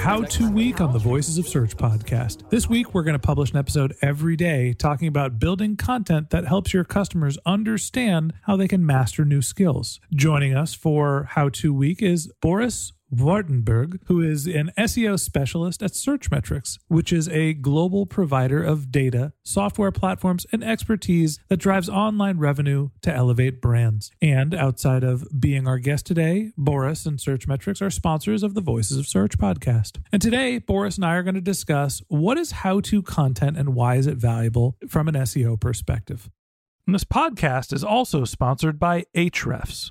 How To Week on the Voices of Search podcast. This week, we're going to publish an episode every day talking about building content that helps your customers understand how they can master new skills. Joining us for How To Week is Boris Wartenberg, who is an SEO specialist at Searchmetrics, which is a global provider of data, software platforms, and expertise that drives online revenue to elevate brands. And outside of being our guest today, Boris and Searchmetrics are sponsors of the Voices of Search podcast. And today, Boris and I are going to discuss what is how to content and why is it valuable from an SEO perspective. And this podcast is also sponsored by Ahrefs.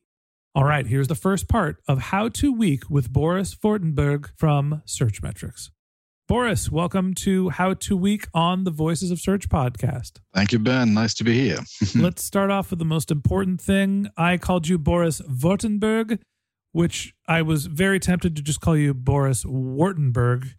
All right, here's the first part of How to Week with Boris Fortenberg from Searchmetrics. Boris, welcome to How to Week on the Voices of Search podcast. Thank you, Ben. Nice to be here. Let's start off with the most important thing. I called you Boris Fortenberg, which I was very tempted to just call you Boris Wartenberg.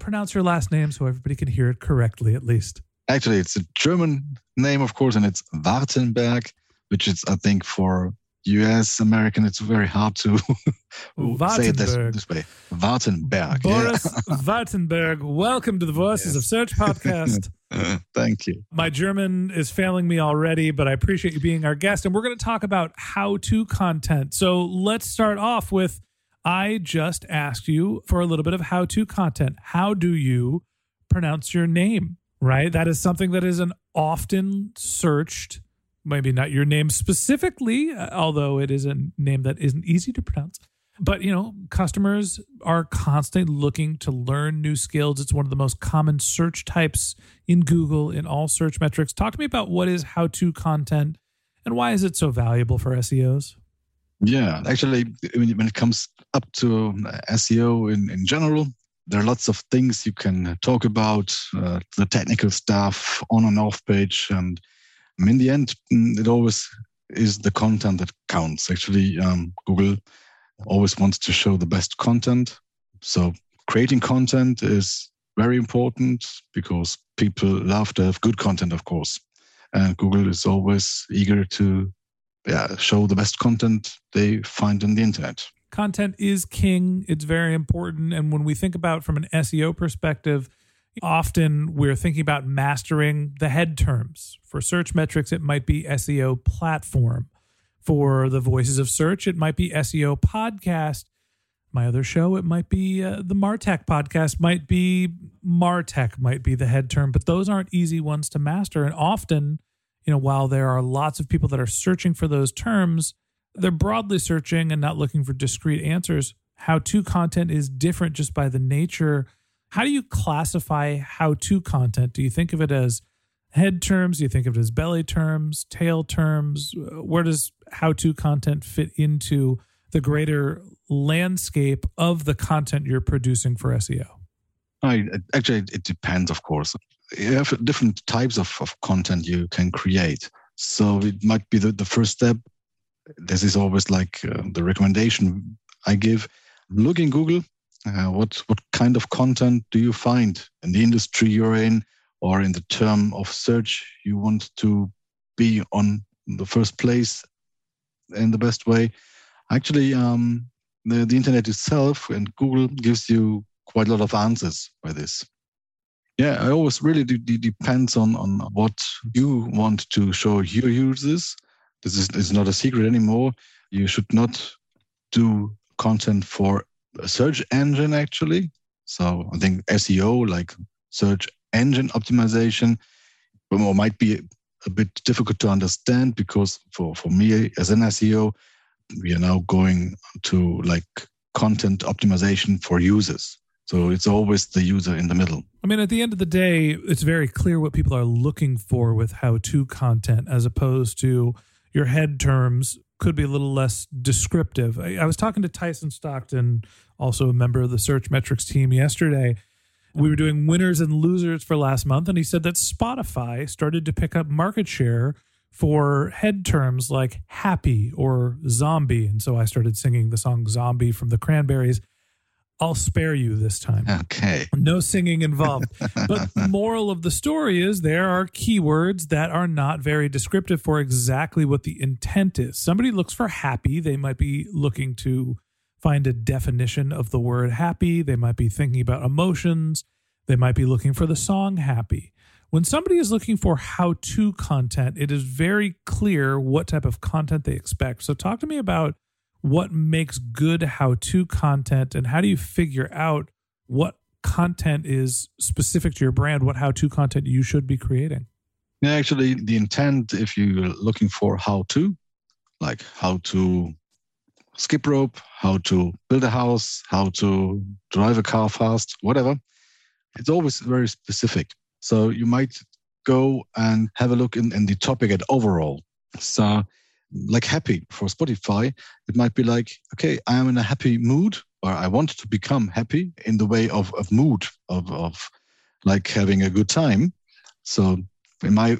Pronounce your last name so everybody can hear it correctly, at least. Actually, it's a German name, of course, and it's Wartenberg, which is, I think, for US American, it's very hard to say it this, this way. Wartenberg. Boris Wartenberg, welcome to the Voices of Search podcast. yeah. Thank you. My German is failing me already, but I appreciate you being our guest. And we're going to talk about how to content. So let's start off with I just asked you for a little bit of how to content. How do you pronounce your name? Right? That is something that is an often searched, maybe not your name specifically, uh, although it is a name that isn't easy to pronounce. But you know, customers are constantly looking to learn new skills. It's one of the most common search types in Google in all search metrics. Talk to me about what is how-to content and why is it so valuable for SEOs? Yeah, actually, when when it comes up to uh, SEO in, in general, there are lots of things you can talk about, uh, the technical stuff on and off page. And um, in the end, it always is the content that counts. Actually, um, Google always wants to show the best content. So creating content is very important because people love to have good content, of course. And Google is always eager to yeah, show the best content they find on the internet. Content is king. It's very important. And when we think about from an SEO perspective, often we're thinking about mastering the head terms. For Searchmetrics, it might be SEO platform. For the voices of search, it might be SEO podcast. My other show, it might be uh, the Martech podcast, might be Martech, might be the head term, but those aren't easy ones to master. And often you know, while there are lots of people that are searching for those terms, they're broadly searching and not looking for discrete answers. How to content is different just by the nature. How do you classify how to content? Do you think of it as head terms? Do you think of it as belly terms, tail terms? Where does how to content fit into the greater landscape of the content you're producing for SEO? I, actually, it depends, of course. You have different types of, of content you can create. So it might be the, the first step. This is always like uh, the recommendation I give. Look in Google. Uh, what what kind of content do you find in the industry you're in, or in the term of search you want to be on the first place in the best way? Actually, um, the, the internet itself and Google gives you quite a lot of answers by this. Yeah, I always really depends on, on what you want to show your users. This is, is not a secret anymore. You should not do content for search engine actually. So I think SEO, like search engine optimization, might be a bit difficult to understand because for, for me as an SEO, we are now going to like content optimization for users. So it's always the user in the middle. I mean, at the end of the day, it's very clear what people are looking for with how to content as opposed to your head terms could be a little less descriptive. I, I was talking to Tyson Stockton, also a member of the Searchmetrics team, yesterday. We were doing winners and losers for last month, and he said that Spotify started to pick up market share for head terms like happy or zombie. And so I started singing the song Zombie from the Cranberries. I'll spare you this time. Okay. No singing involved. but the moral of the story is there are keywords that are not very descriptive for exactly what the intent is. Somebody looks for happy, they might be looking to find a definition of the word happy, they might be thinking about emotions, they might be looking for the song happy. When somebody is looking for how to content, it is very clear what type of content they expect. So, talk to me about what makes good how to content and how do you figure out what content is specific to your brand, what how to content you should be creating? Yeah, actually, the intent, if you're looking for how to, like how to skip rope, how to build a house, how to drive a car fast, whatever, it's always very specific. So you might go and have a look in, in the topic at overall. So like happy for Spotify, it might be like, okay, I am in a happy mood, or I want to become happy in the way of, of mood, of, of like having a good time. So in my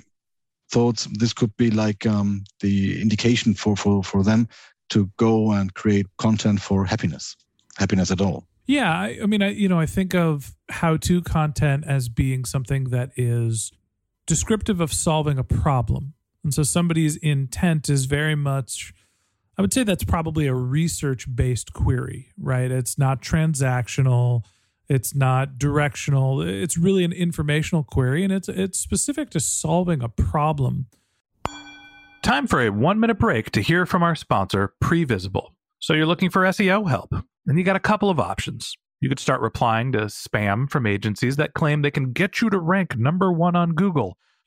thoughts, this could be like um, the indication for, for, for them to go and create content for happiness, happiness at all. Yeah, I, I mean, I you know, I think of how-to content as being something that is descriptive of solving a problem and so somebody's intent is very much, I would say that's probably a research based query, right? It's not transactional. It's not directional. It's really an informational query and it's it's specific to solving a problem. Time for a 1-minute break to hear from our sponsor, Previsible. So you're looking for SEO help, and you got a couple of options. You could start replying to spam from agencies that claim they can get you to rank number 1 on Google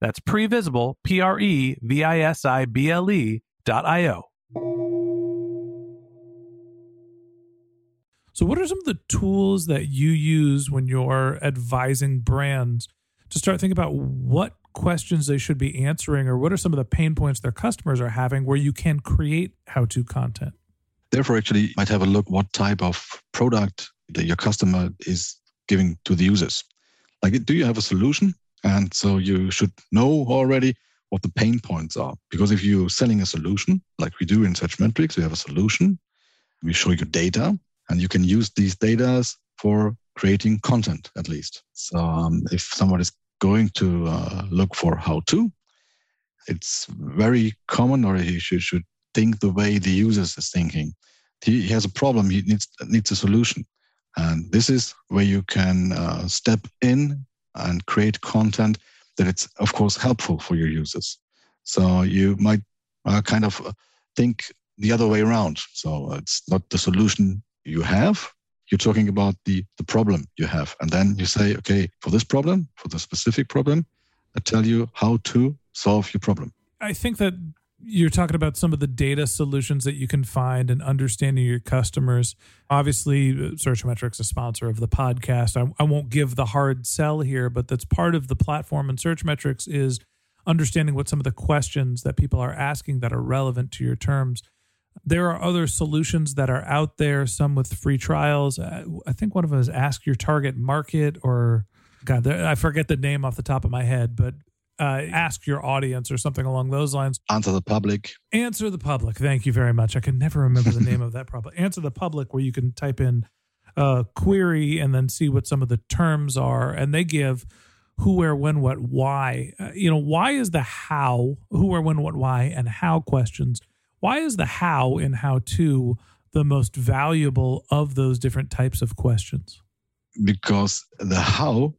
that's previsible, P R E V I S I B L E dot I O. So, what are some of the tools that you use when you're advising brands to start thinking about what questions they should be answering, or what are some of the pain points their customers are having where you can create how to content? Therefore, actually, you might have a look what type of product that your customer is giving to the users. Like, do you have a solution? And so you should know already what the pain points are. Because if you're selling a solution, like we do in Searchmetrics, we have a solution, we show you data, and you can use these data for creating content at least. So um, if someone is going to uh, look for how to, it's very common, or he should, should think the way the user is thinking. He, he has a problem, he needs needs a solution, and this is where you can uh, step in and create content that it's of course helpful for your users. So you might uh, kind of think the other way around. So it's not the solution you have. You're talking about the, the problem you have. And then you say, okay, for this problem, for the specific problem, I tell you how to solve your problem. I think that you're talking about some of the data solutions that you can find and understanding your customers. Obviously, Searchmetrics, is a sponsor of the podcast. I, I won't give the hard sell here, but that's part of the platform and Searchmetrics is understanding what some of the questions that people are asking that are relevant to your terms. There are other solutions that are out there, some with free trials. Uh, I think one of them is Ask Your Target Market or God, I forget the name off the top of my head, but uh, ask your audience or something along those lines. Answer the public. Answer the public. Thank you very much. I can never remember the name of that problem. Answer the public, where you can type in a query and then see what some of the terms are, and they give who, where, when, what, why. Uh, you know, why is the how, who, where, when, what, why, and how questions. Why is the how in how to the most valuable of those different types of questions? Because the how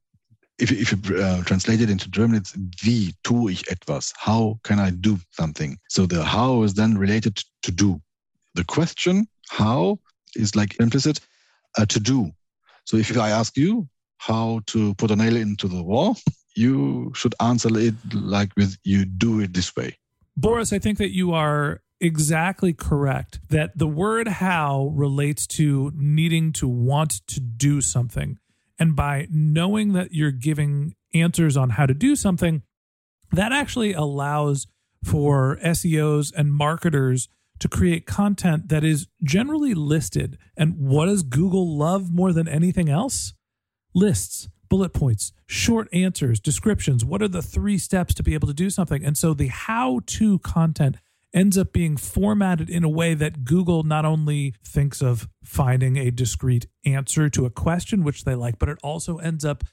if, if you uh, translate it into German, it's wie tue ich etwas? How can I do something? So the how is then related to do. The question, how, is like implicit uh, to do. So if I ask you how to put a nail into the wall, you should answer it like with you do it this way. Boris, I think that you are exactly correct that the word how relates to needing to want to do something. And by knowing that you're giving answers on how to do something, that actually allows for SEOs and marketers to create content that is generally listed. And what does Google love more than anything else? Lists, bullet points, short answers, descriptions. What are the three steps to be able to do something? And so the how to content ends up being formatted in a way that Google not only thinks of finding a discrete answer to a question, which they like, but it also ends up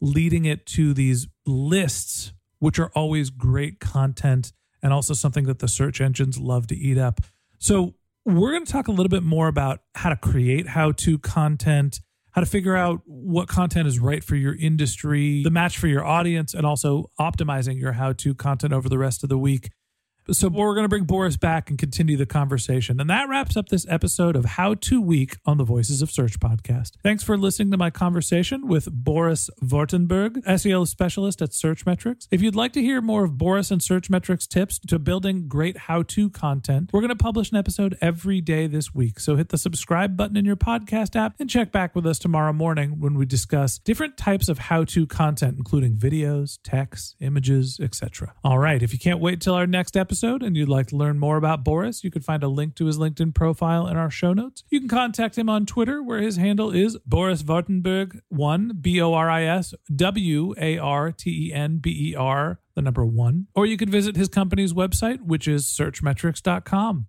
leading it to these lists, which are always great content and also something that the search engines love to eat up. So, we're going to talk a little bit more about how to create how to content, how to figure out what content is right for your industry, the match for your audience, and also optimizing your how to content over the rest of the week. So we're going to bring Boris back and continue the conversation. And that wraps up this episode of How to Week on the Voices of Search podcast. Thanks for listening to my conversation with Boris Wartenberg, SEO specialist at Searchmetrics. If you'd like to hear more of Boris and Searchmetrics tips to building great how-to content, we're going to publish an episode every day this week. So hit the subscribe button in your podcast app and check back with us tomorrow morning when we discuss different types of how-to content, including videos, text, images, etc. All right, if you can't wait till our next episode, episode and you'd like to learn more about Boris, you can find a link to his LinkedIn profile in our show notes. You can contact him on Twitter, where his handle is Boris Wartenberg1, B O R I S W A R T E N B E R, the number one. Or you could visit his company's website, which is searchmetrics.com.